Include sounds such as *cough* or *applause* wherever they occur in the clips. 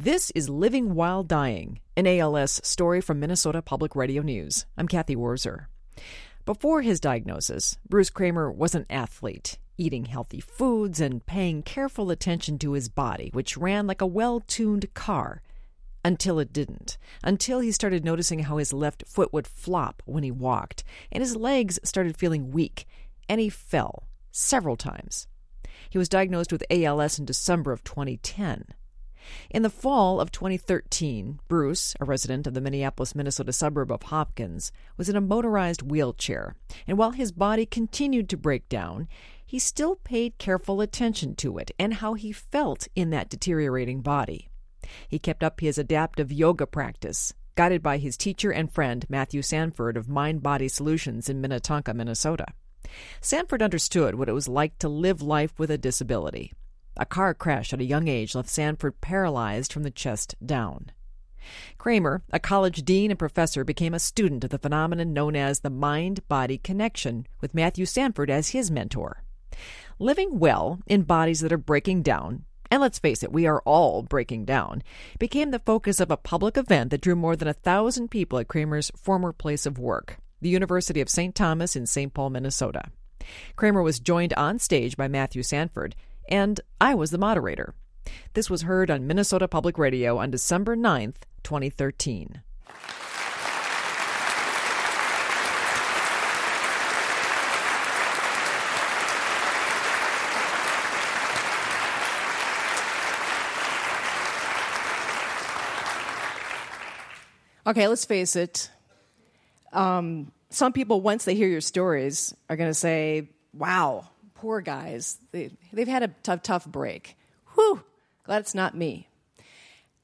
This is Living While Dying, an ALS story from Minnesota Public Radio News. I'm Cathy Wurzer. Before his diagnosis, Bruce Kramer was an athlete, eating healthy foods and paying careful attention to his body, which ran like a well tuned car. Until it didn't. Until he started noticing how his left foot would flop when he walked, and his legs started feeling weak, and he fell several times. He was diagnosed with ALS in December of 2010. In the fall of 2013, Bruce, a resident of the Minneapolis, Minnesota suburb of Hopkins, was in a motorized wheelchair, and while his body continued to break down, he still paid careful attention to it and how he felt in that deteriorating body. He kept up his adaptive yoga practice, guided by his teacher and friend Matthew Sanford of Mind Body Solutions in Minnetonka, Minnesota. Sanford understood what it was like to live life with a disability. A car crash at a young age left Sanford paralyzed from the chest down. Kramer, a college dean and professor, became a student of the phenomenon known as the mind body connection, with Matthew Sanford as his mentor. Living well in bodies that are breaking down, and let's face it, we are all breaking down, became the focus of a public event that drew more than a thousand people at Kramer's former place of work, the University of St. Thomas in St. Paul, Minnesota. Kramer was joined on stage by Matthew Sanford, and I was the moderator. This was heard on Minnesota Public Radio on December 9th, 2013. Okay, let's face it. Um, some people, once they hear your stories, are going to say, wow, poor guys. They, they've had a tough, tough break. Whew, glad it's not me.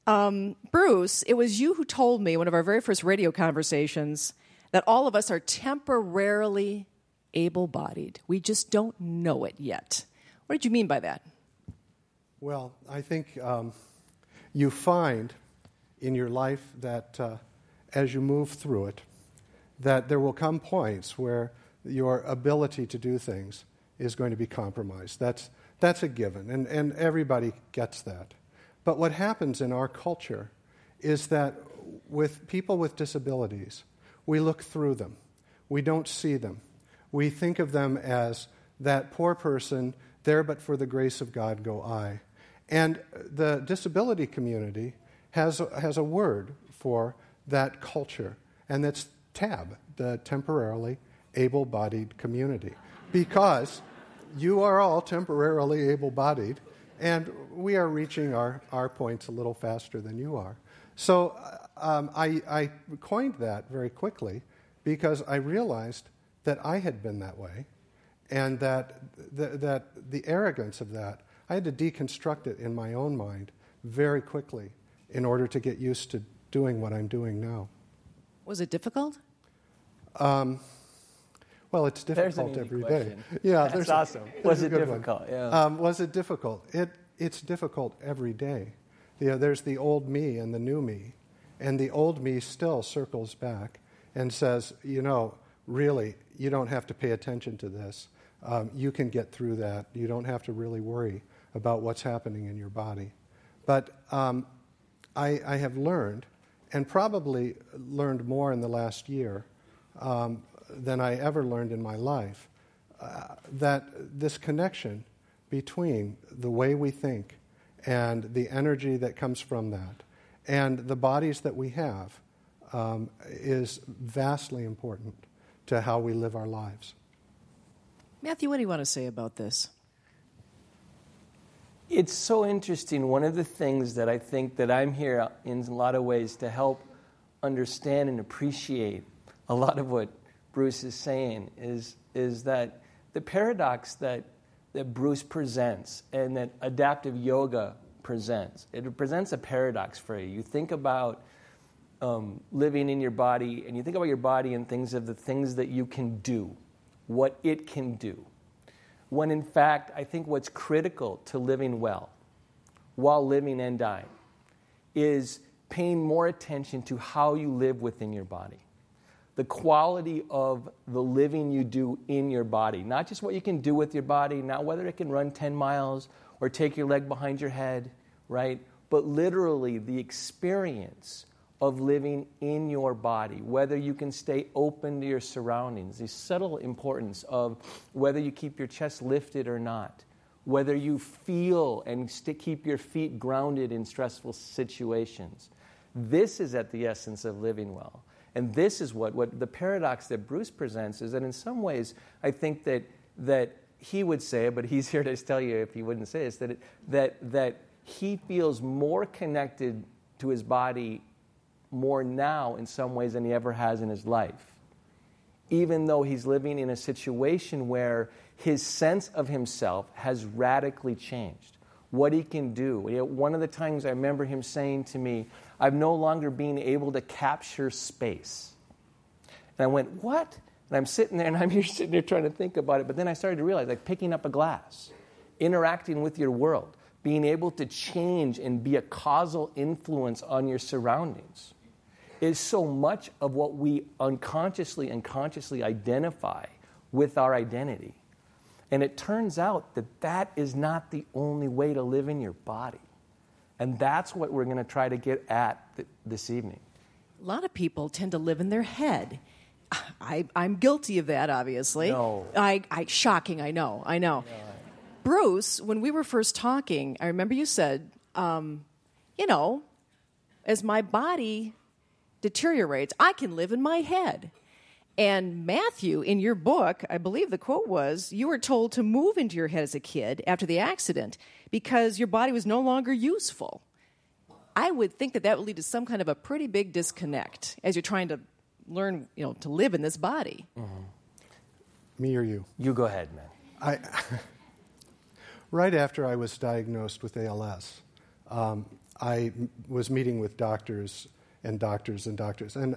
Um, Bruce, it was you who told me, one of our very first radio conversations, that all of us are temporarily able bodied. We just don't know it yet. What did you mean by that? Well, I think um, you find in your life that uh, as you move through it, that there will come points where your ability to do things is going to be compromised. That's, that's a given, and, and everybody gets that. But what happens in our culture is that with people with disabilities, we look through them. We don't see them. We think of them as that poor person, there but for the grace of God go I. And the disability community has, has a word for that culture, and that's TAB, the temporarily able bodied community. Because you are all temporarily able bodied, and we are reaching our, our points a little faster than you are. So um, I, I coined that very quickly because I realized that I had been that way, and that the, that the arrogance of that, I had to deconstruct it in my own mind very quickly in order to get used to doing what I'm doing now. Was it difficult? Um, well, it's difficult every question. day. *laughs* Yeah, that's awesome. A, was it difficult? One. Yeah. Um, was it difficult? It it's difficult every day. You know, there's the old me and the new me, and the old me still circles back and says, you know, really, you don't have to pay attention to this. Um, you can get through that. You don't have to really worry about what's happening in your body. But um, I, I, have learned, and probably learned more in the last year, um, than I ever learned in my life. Uh, that this connection between the way we think and the energy that comes from that and the bodies that we have um, is vastly important to how we live our lives. Matthew, what do you want to say about this? It's so interesting. One of the things that I think that I'm here in a lot of ways to help understand and appreciate a lot of what Bruce is saying is, is that the paradox that, that Bruce presents and that adaptive yoga presents, it presents a paradox for you. You think about um, living in your body, and you think about your body and things of the things that you can do, what it can do. When in fact, I think what's critical to living well while living and dying is paying more attention to how you live within your body the quality of the living you do in your body. Not just what you can do with your body, not whether it can run 10 miles or take your leg behind your head, right? but literally the experience of living in your body, whether you can stay open to your surroundings, the subtle importance of whether you keep your chest lifted or not, whether you feel and st- keep your feet grounded in stressful situations. This is at the essence of living well. And this is what, what the paradox that Bruce presents is that in some ways, I think that, that he would say, but he's here to tell you if he wouldn't say this, that, it, that, that he feels more connected to his body more now in some ways than he ever has in his life. Even though he's living in a situation where his sense of himself has radically changed. What he can do. One of the times I remember him saying to me, I've no longer been able to capture space. And I went, What? And I'm sitting there and I'm *laughs* here sitting there trying to think about it. But then I started to realize like picking up a glass, interacting with your world, being able to change and be a causal influence on your surroundings is so much of what we unconsciously and consciously identify with our identity. And it turns out that that is not the only way to live in your body. And that's what we're going to try to get at th- this evening. A lot of people tend to live in their head. *sighs* I, am guilty of that, obviously. No. I, I, shocking, I know, I know. No. Bruce, when we were first talking, I remember you said, um, you know, as my body deteriorates, I can live in my head. And Matthew, in your book, I believe the quote was, you were told to move into your head as a kid after the accident because your body was no longer useful. I would think that that would lead to some kind of a pretty big disconnect as you're trying to learn, you know, to live in this body. Mm-hmm. Me or you? You go ahead, man. I, *laughs* right after I was diagnosed with ALS, um, I was meeting with doctors and doctors and doctors. And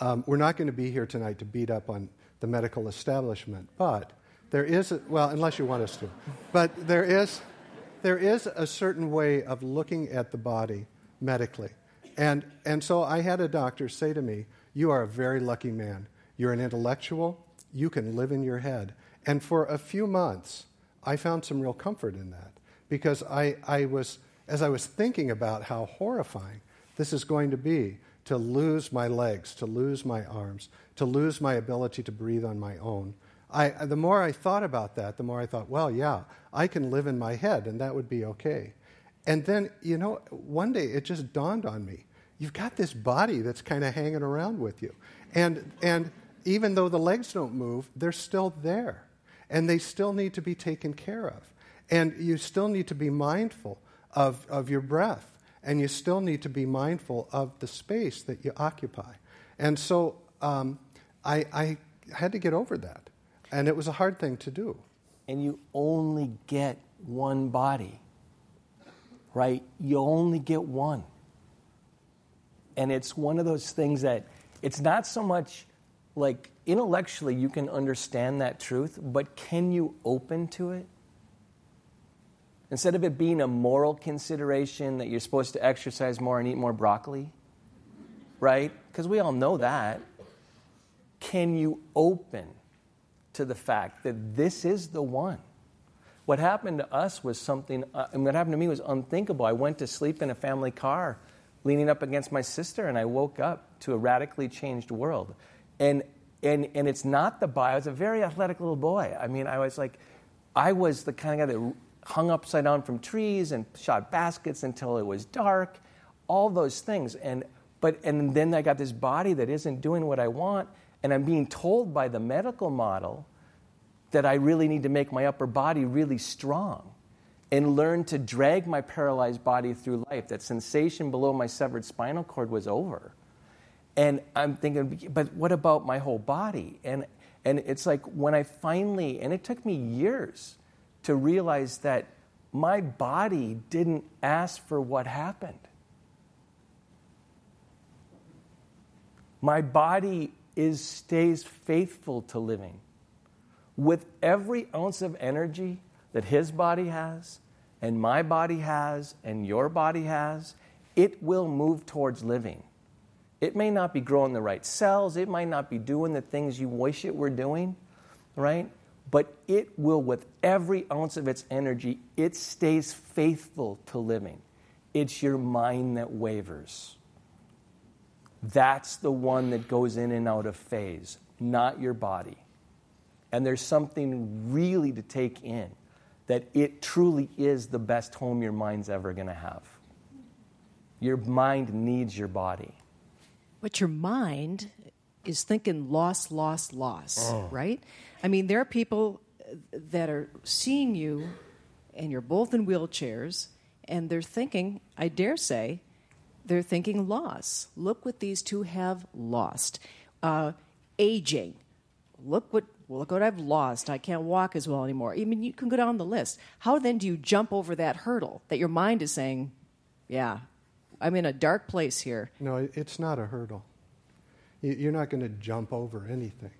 um, we're not going to be here tonight to beat up on the medical establishment, but there is, a, well, unless you want us to, but there is, there is a certain way of looking at the body medically. And, and so I had a doctor say to me, You are a very lucky man. You're an intellectual, you can live in your head. And for a few months, I found some real comfort in that because I, I was, as I was thinking about how horrifying this is going to be, to lose my legs, to lose my arms, to lose my ability to breathe on my own. I, the more I thought about that, the more I thought, well, yeah, I can live in my head and that would be okay. And then, you know, one day it just dawned on me you've got this body that's kind of hanging around with you. And, and even though the legs don't move, they're still there. And they still need to be taken care of. And you still need to be mindful of, of your breath and you still need to be mindful of the space that you occupy. And so um, I, I had to get over that, and it was a hard thing to do. And you only get one body, right? You only get one. And it's one of those things that it's not so much like intellectually you can understand that truth, but can you open to it? Instead of it being a moral consideration that you're supposed to exercise more and eat more broccoli, right? Because we all know that. Can you open to the fact that this is the one? What happened to us was something, uh, and what happened to me was unthinkable. I went to sleep in a family car leaning up against my sister, and I woke up to a radically changed world. And, and, and it's not the boy, I was a very athletic little boy. I mean, I was like, I was the kind of guy that hung upside down from trees and shot baskets until it was dark, all those things. And, but, and then I got this body that isn't doing what I want, and I'm being told by the medical model that I really need to make my upper body really strong and learn to drag my paralyzed body through life. That sensation below my severed spinal cord was over. And I'm thinking, but what about my whole body? And, and it's like when I finally, and it took me years to realize that my body didn't ask for what happened. My body is, stays faithful to living. With every ounce of energy that his body has, and my body has, and your body has, it will move towards living. It may not be growing the right cells, it might not be doing the things you wish it were doing, right? But it will, with every ounce of its energy, it stays faithful to living. It's your mind that wavers. That's the one that goes in and out of phase, not your body. And there's something really to take in that it truly is the best home your mind's ever going to have. Your mind needs your body. But your mind is thinking loss, loss, loss, oh. right? I mean, there are people that are seeing you and you're both in wheelchairs and they're thinking, I dare say, they're thinking loss. Look what these two have lost. Uh, aging. Look what look what I've lost. I can't walk as well anymore. I mean, you can go down the list. How then do you jump over that hurdle that your mind is saying, "Yeah, I'm in a dark place here." No, it's not a hurdle. You're not going to jump over anything.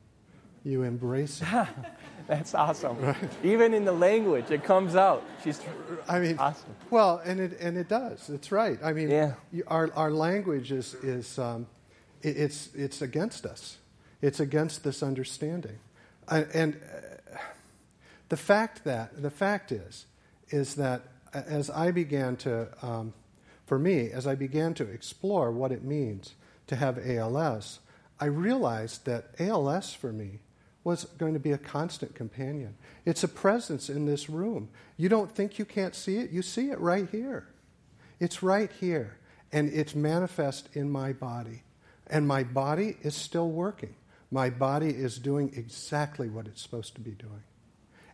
You embrace it. *laughs* That's awesome. Right? Even in the language, it comes out. She's, I mean, awesome. Well, and it and it does. It's right. I mean, yeah. our our language is is um, it, it's it's against us. It's against this understanding, and, and uh, the fact that the fact is is that as I began to, um, for me, as I began to explore what it means to have ALS, I realized that ALS for me was going to be a constant companion. It's a presence in this room. You don't think you can't see it, you see it right here. It's right here, and it's manifest in my body. And my body is still working. My body is doing exactly what it's supposed to be doing.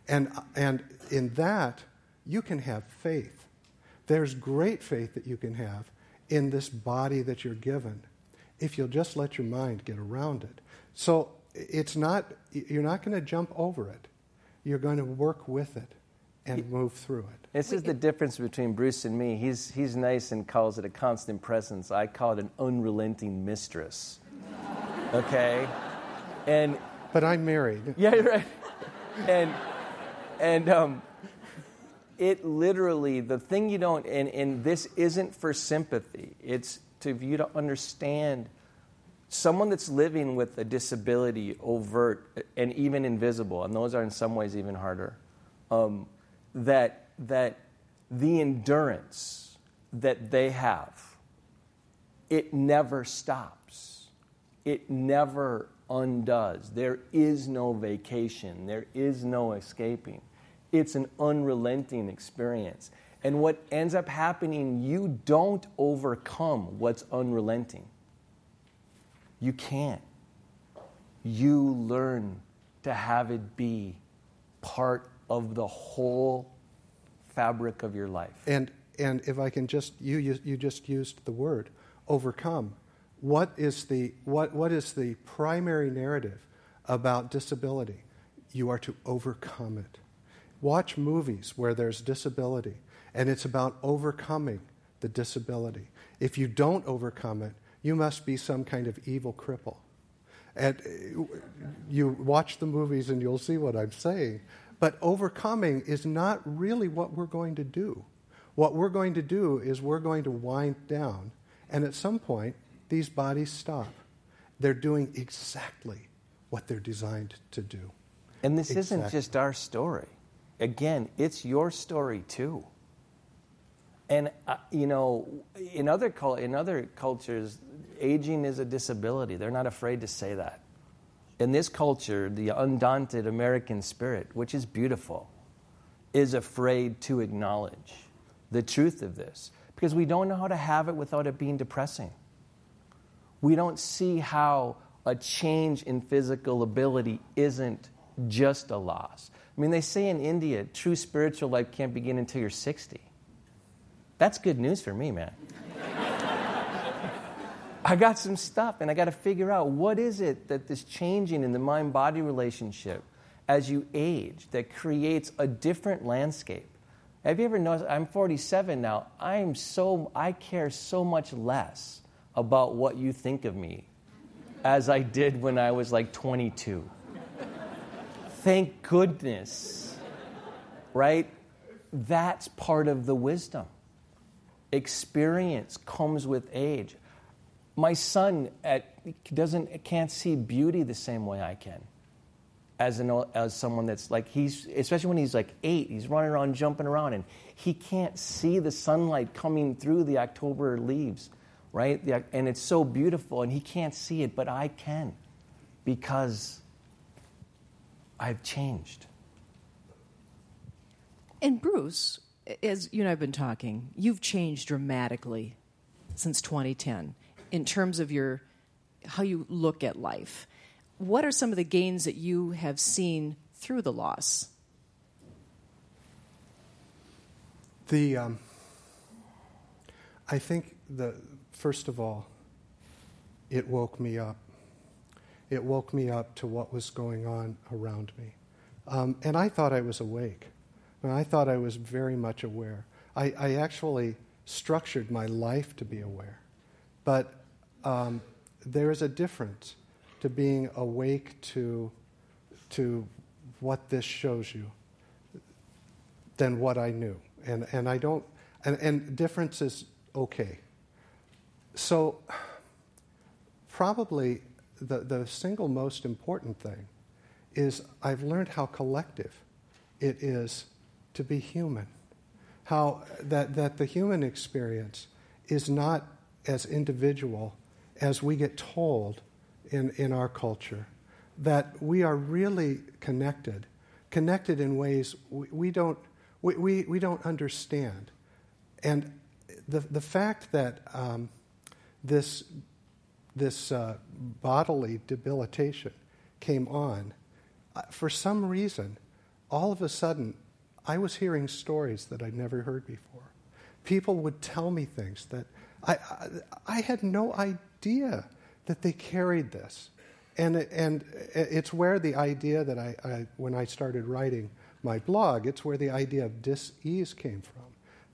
And, and in that, you can have faith. There's great faith that you can have in this body that you're given if you'll just let your mind get around it. So it's not, you're not going to jump over it. You're going to work with it and move through it. This is the difference between Bruce and me. He's, he's nice and calls it a constant presence. I call it an unrelenting mistress. *laughs* Okay? And but I'm married. Yeah, you're right. And and um, it literally the thing you don't and, and this isn't for sympathy. It's to you to understand someone that's living with a disability, overt and even invisible, and those are in some ways even harder, um, that, that the endurance that they have, it never stops. It never undoes. There is no vacation, there is no escaping. It's an unrelenting experience. And what ends up happening, you don't overcome what's unrelenting you can't. You learn to have it be part of the whole fabric of your life. And and if I can just you you, you just used the word overcome. What is the what what is the primary narrative about disability? You are to overcome it. Watch movies where there's disability and it's about overcoming the disability. If you don't overcome it, you must be some kind of evil cripple. And uh, you watch the movies and you'll see what I'm saying. But overcoming is not really what we're going to do. What we're going to do is we're going to wind down, and at some point, these bodies stop. They're doing exactly what they're designed to do. And this exactly. isn't just our story. Again, it's your story too. And uh, you know, in other in other cultures, aging is a disability. They're not afraid to say that. In this culture, the undaunted American spirit, which is beautiful, is afraid to acknowledge the truth of this because we don't know how to have it without it being depressing. We don't see how a change in physical ability isn't just a loss. I mean, they say in India, true spiritual life can't begin until you're 60. That's good news for me, man. I got some stuff and I got to figure out what is it that is changing in the mind body relationship as you age that creates a different landscape. Have you ever noticed? I'm 47 now. I'm so, I care so much less about what you think of me as I did when I was like 22. Thank goodness. Right? That's part of the wisdom. Experience comes with age. My son at, doesn't, can't see beauty the same way I can. as, an, as someone that's like, he's, especially when he's like eight, he's running around, jumping around, and he can't see the sunlight coming through the October leaves, right? The, and it's so beautiful, and he can't see it, but I can because I've changed. And Bruce, as you and I have been talking, you've changed dramatically since 2010 in terms of your how you look at life. What are some of the gains that you have seen through the loss? The um, I think the first of all, it woke me up. It woke me up to what was going on around me, um, and I thought I was awake. And I thought I was very much aware. I, I actually structured my life to be aware, but um, there is a difference to being awake to, to what this shows you than what I knew. And, and I don't, and, and difference is okay. So, probably the, the single most important thing is I've learned how collective it is to be human. How that, that the human experience is not as individual as we get told in, in our culture that we are really connected, connected in ways we, we don't, we, we, we, don't understand. And the, the fact that um, this, this uh, bodily debilitation came on, uh, for some reason, all of a sudden, I was hearing stories that I'd never heard before. People would tell me things that I, I, I had no idea that they carried this. And, and it's where the idea that I, I, when I started writing my blog, it's where the idea of dis-ease came from.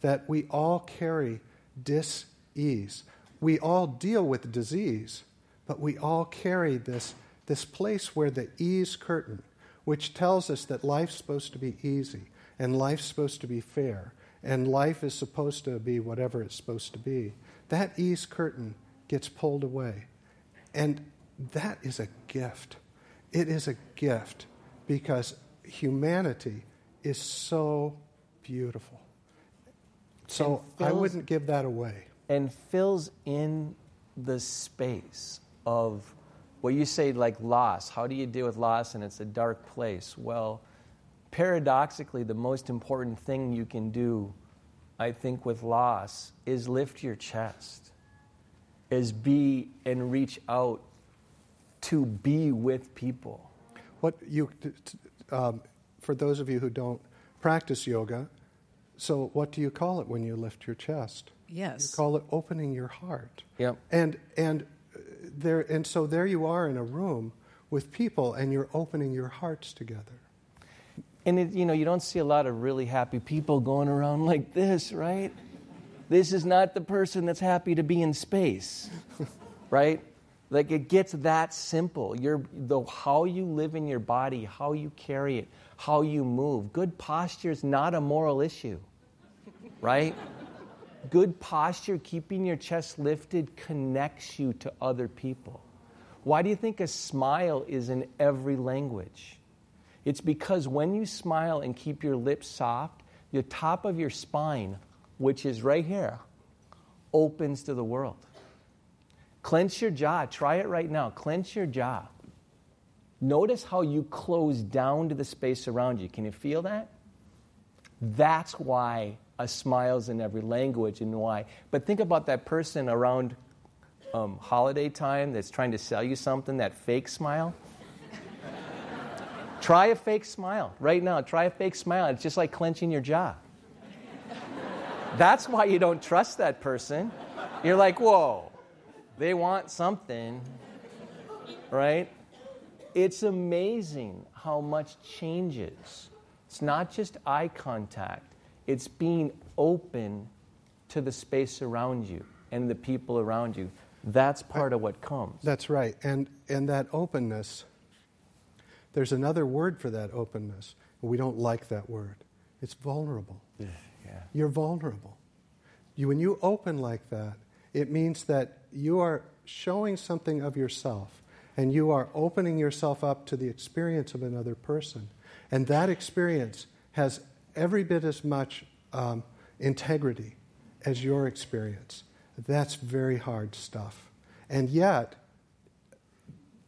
That we all carry dis-ease. We all deal with disease, but we all carry this, this place where the ease curtain, which tells us that life's supposed to be easy and life's supposed to be fair and life is supposed to be whatever it's supposed to be, that ease curtain gets pulled away. And that is a gift. It is a gift because humanity is so beautiful. So fills, I wouldn't give that away. And fills in the space of what you say, like loss. How do you deal with loss? And it's a dark place. Well, paradoxically, the most important thing you can do, I think, with loss is lift your chest is be and reach out to be with people. What you, um, for those of you who don't practice yoga, so what do you call it when you lift your chest? Yes. You call it opening your heart. Yep. And and there and so there you are in a room with people and you're opening your hearts together. And it, you know, you don't see a lot of really happy people going around *laughs* like this, right? This is not the person that's happy to be in space, *laughs* right? Like it gets that simple. Your, the, how you live in your body, how you carry it, how you move. Good posture is not a moral issue, *laughs* right? Good posture, keeping your chest lifted, connects you to other people. Why do you think a smile is in every language? It's because when you smile and keep your lips soft, the top of your spine which is right here, opens to the world. Clench your jaw. Try it right now. Clench your jaw. Notice how you close down to the space around you. Can you feel that? That's why a smile's in every language and why. But think about that person around um, holiday time that's trying to sell you something, that fake smile. Try a fake smile right now. Try a fake smile. It's just like clenching your jaw. That's why you don't trust that person. You're like, whoa, they want something, right? It's amazing how much changes. It's not just eye contact, it's being open to the space around you and the people around you. That's part of what comes. That's right. And, and that openness, there's another word for that openness. We don't like that word. It's vulnerable. Yeah. You're vulnerable. You, when you open like that, it means that you are showing something of yourself and you are opening yourself up to the experience of another person. And that experience has every bit as much um, integrity as your experience. That's very hard stuff. And yet,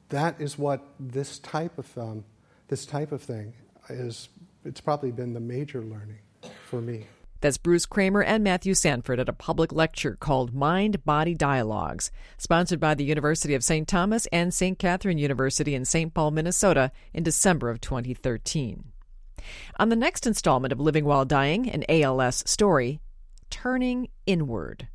that is what this type of um, this type of thing is. It's probably been the major learning for me. That's Bruce Kramer and Matthew Sanford at a public lecture called Mind Body Dialogues, sponsored by the University of St. Thomas and St. Catherine University in St. Paul, Minnesota, in December of 2013. On the next installment of Living While Dying, an ALS story, Turning Inward.